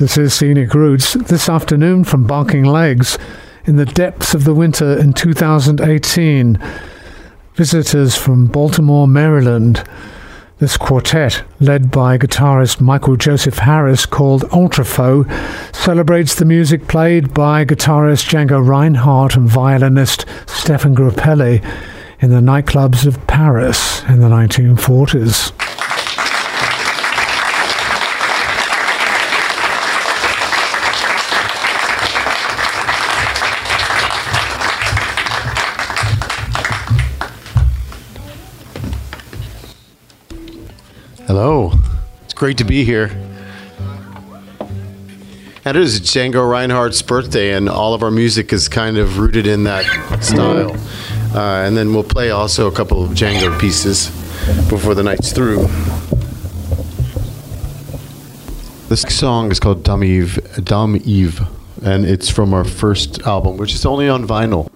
This is Scenic Roots this afternoon from Barking Legs in the depths of the winter in 2018. Visitors from Baltimore, Maryland. This quartet, led by guitarist Michael Joseph Harris, called Ultrafaux, celebrates the music played by guitarist Django Reinhardt and violinist Stéphane Grappelli in the nightclubs of Paris in the 1940s. Great to be here. And it is Django Reinhardt's birthday, and all of our music is kind of rooted in that style. Uh, and then we'll play also a couple of Django pieces before the night's through. This song is called Dumb Eve, Dumb Eve, and it's from our first album, which is only on vinyl.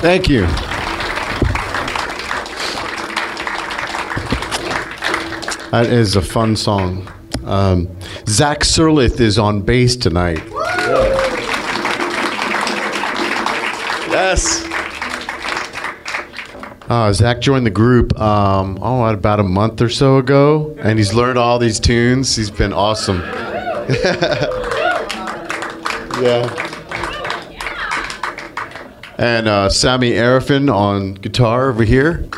Thank you. That is a fun song. Um, Zach Sirlith is on bass tonight. Yes. Uh, Zach joined the group um, oh about a month or so ago, and he's learned all these tunes. He's been awesome. yeah. And uh, Sammy Arifin on guitar over here.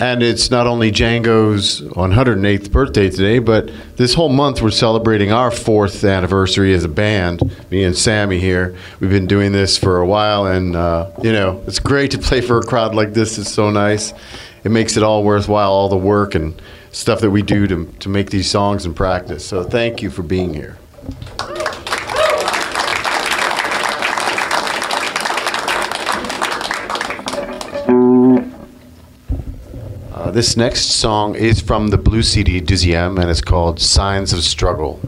And it's not only Django's 108th birthday today, but this whole month we're celebrating our fourth anniversary as a band. Me and Sammy here. We've been doing this for a while, and uh, you know it's great to play for a crowd like this. It's so nice. It makes it all worthwhile, all the work and stuff that we do to, to make these songs and practice. So thank you for being here. Uh, this next song is from the Blue CD Deuxième and it's called Signs of Struggle.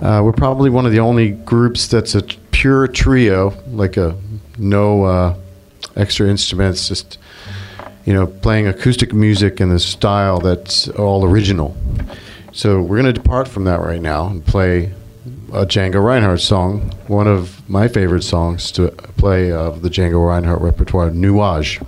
Uh, we're probably one of the only groups that's a pure trio, like a no uh, extra instruments, just you know, playing acoustic music in a style that's all original. So we're going to depart from that right now and play a Django Reinhardt song, one of my favorite songs to play of the Django Reinhardt repertoire, Nuages.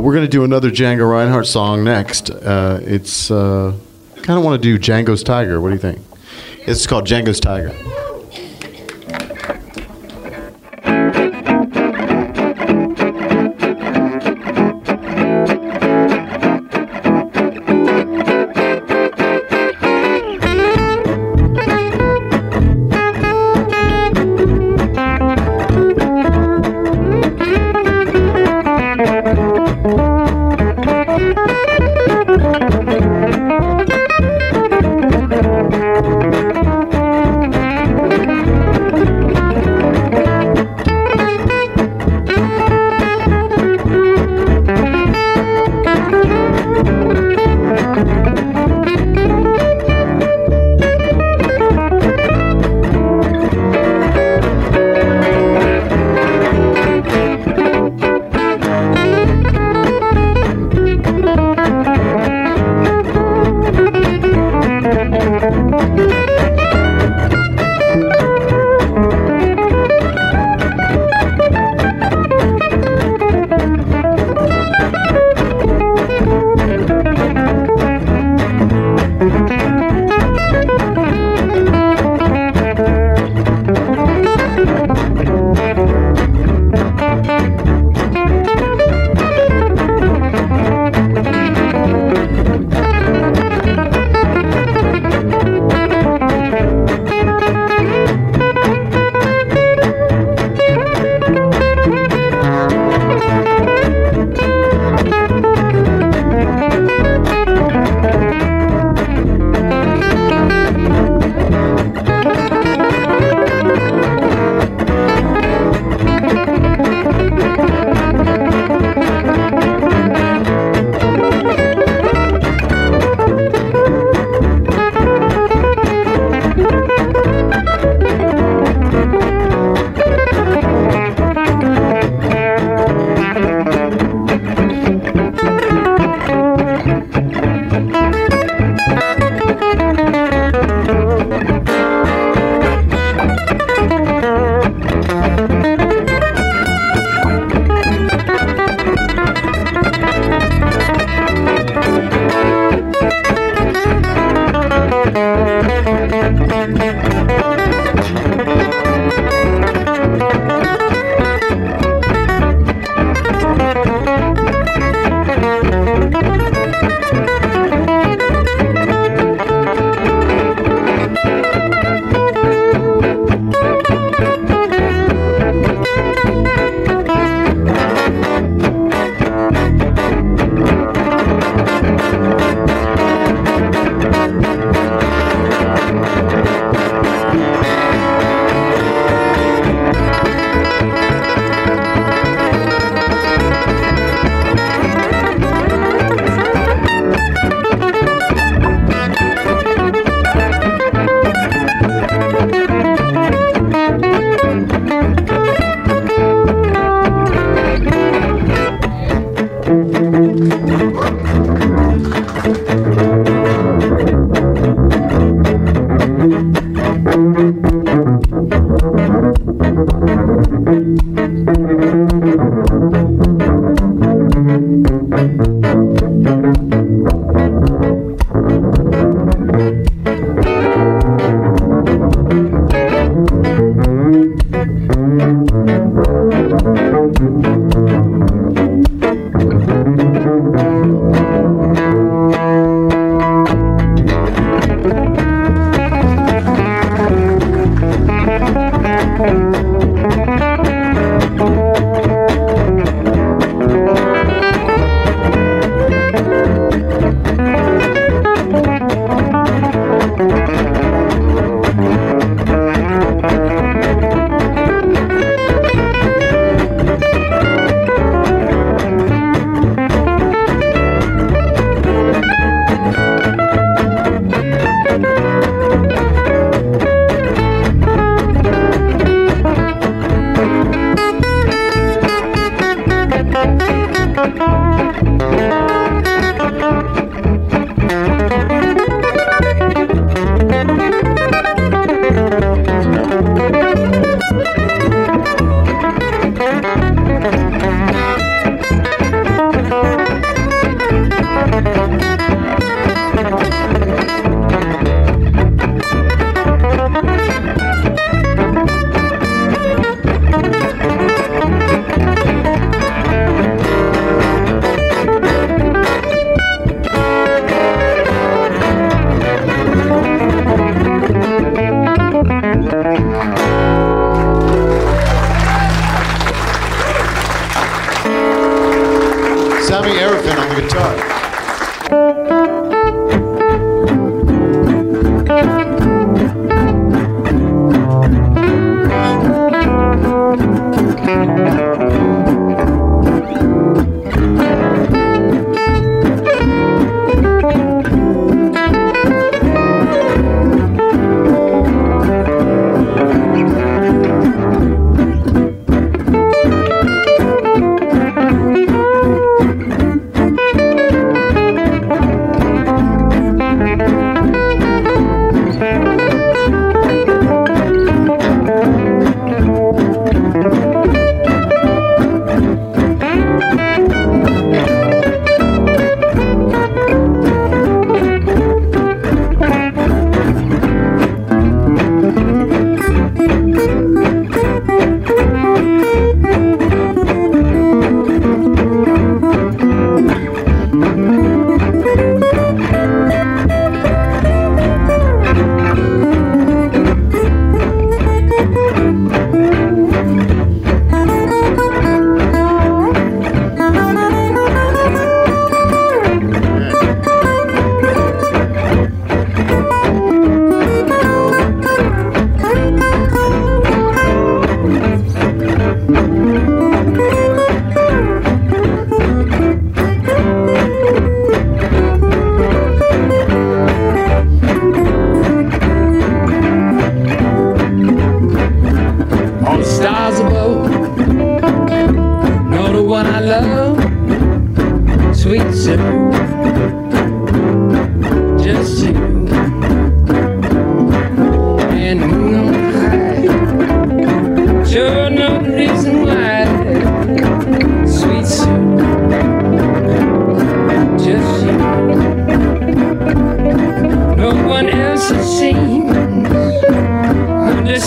We're going to do another Django Reinhardt song next. Uh, it's uh, kind of want to do Django's Tiger. What do you think? It's called Django's Tiger.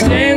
Stay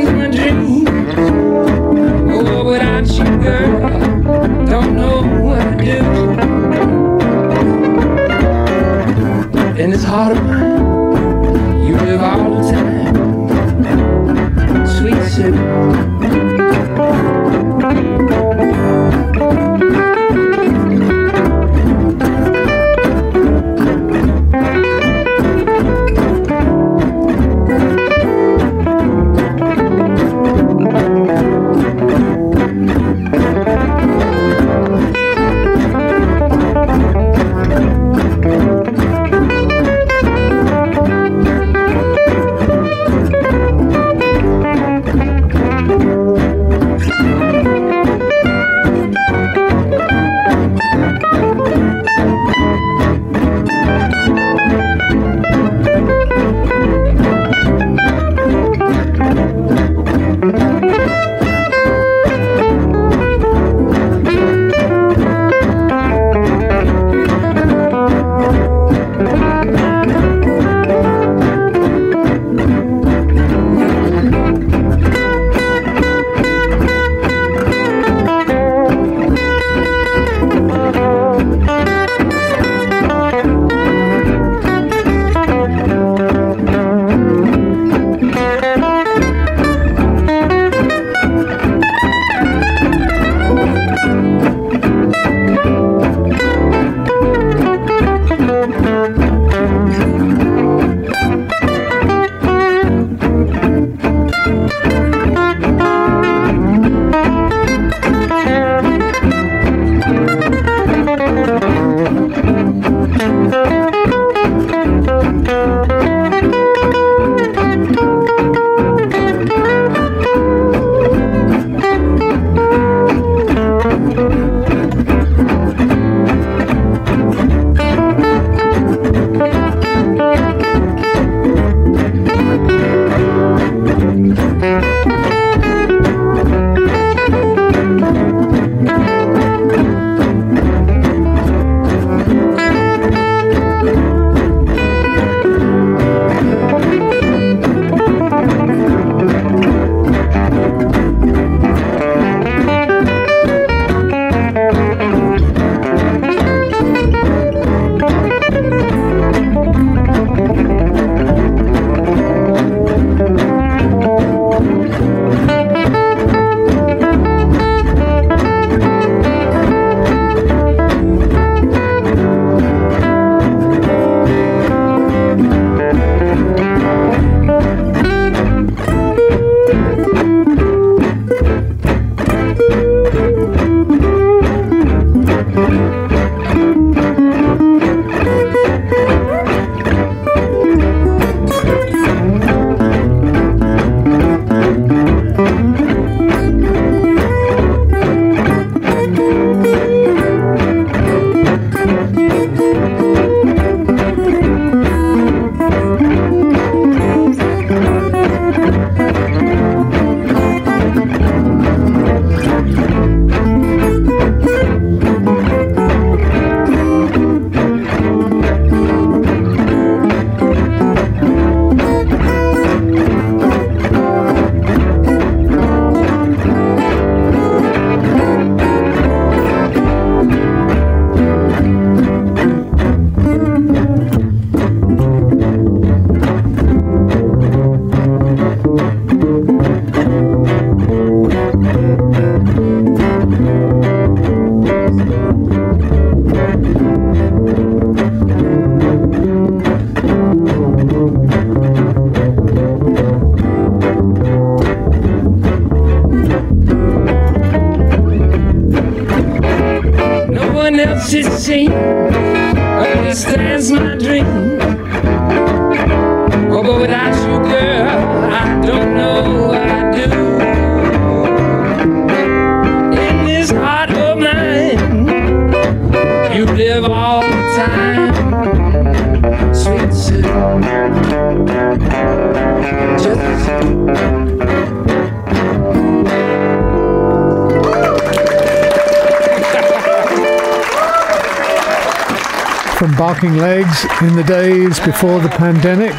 Barking Legs in the days before the pandemic.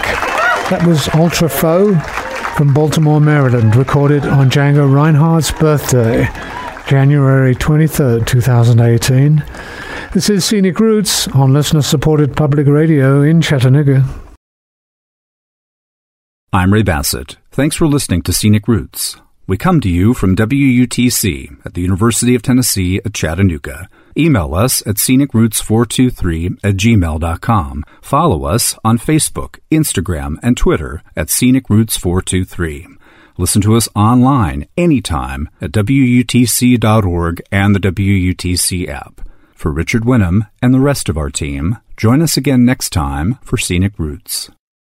That was Ultrafaux from Baltimore, Maryland, recorded on Django Reinhardt's birthday, January 23rd, 2018. This is Scenic Roots on listener supported public radio in Chattanooga. I'm Ray Bassett. Thanks for listening to Scenic Roots. We come to you from WUTC at the University of Tennessee at Chattanooga. Email us at scenicroots423 at gmail.com. Follow us on Facebook, Instagram, and Twitter at scenicroots423. Listen to us online anytime at WUTC.org and the WUTC app. For Richard Winham and the rest of our team, join us again next time for Scenic Roots.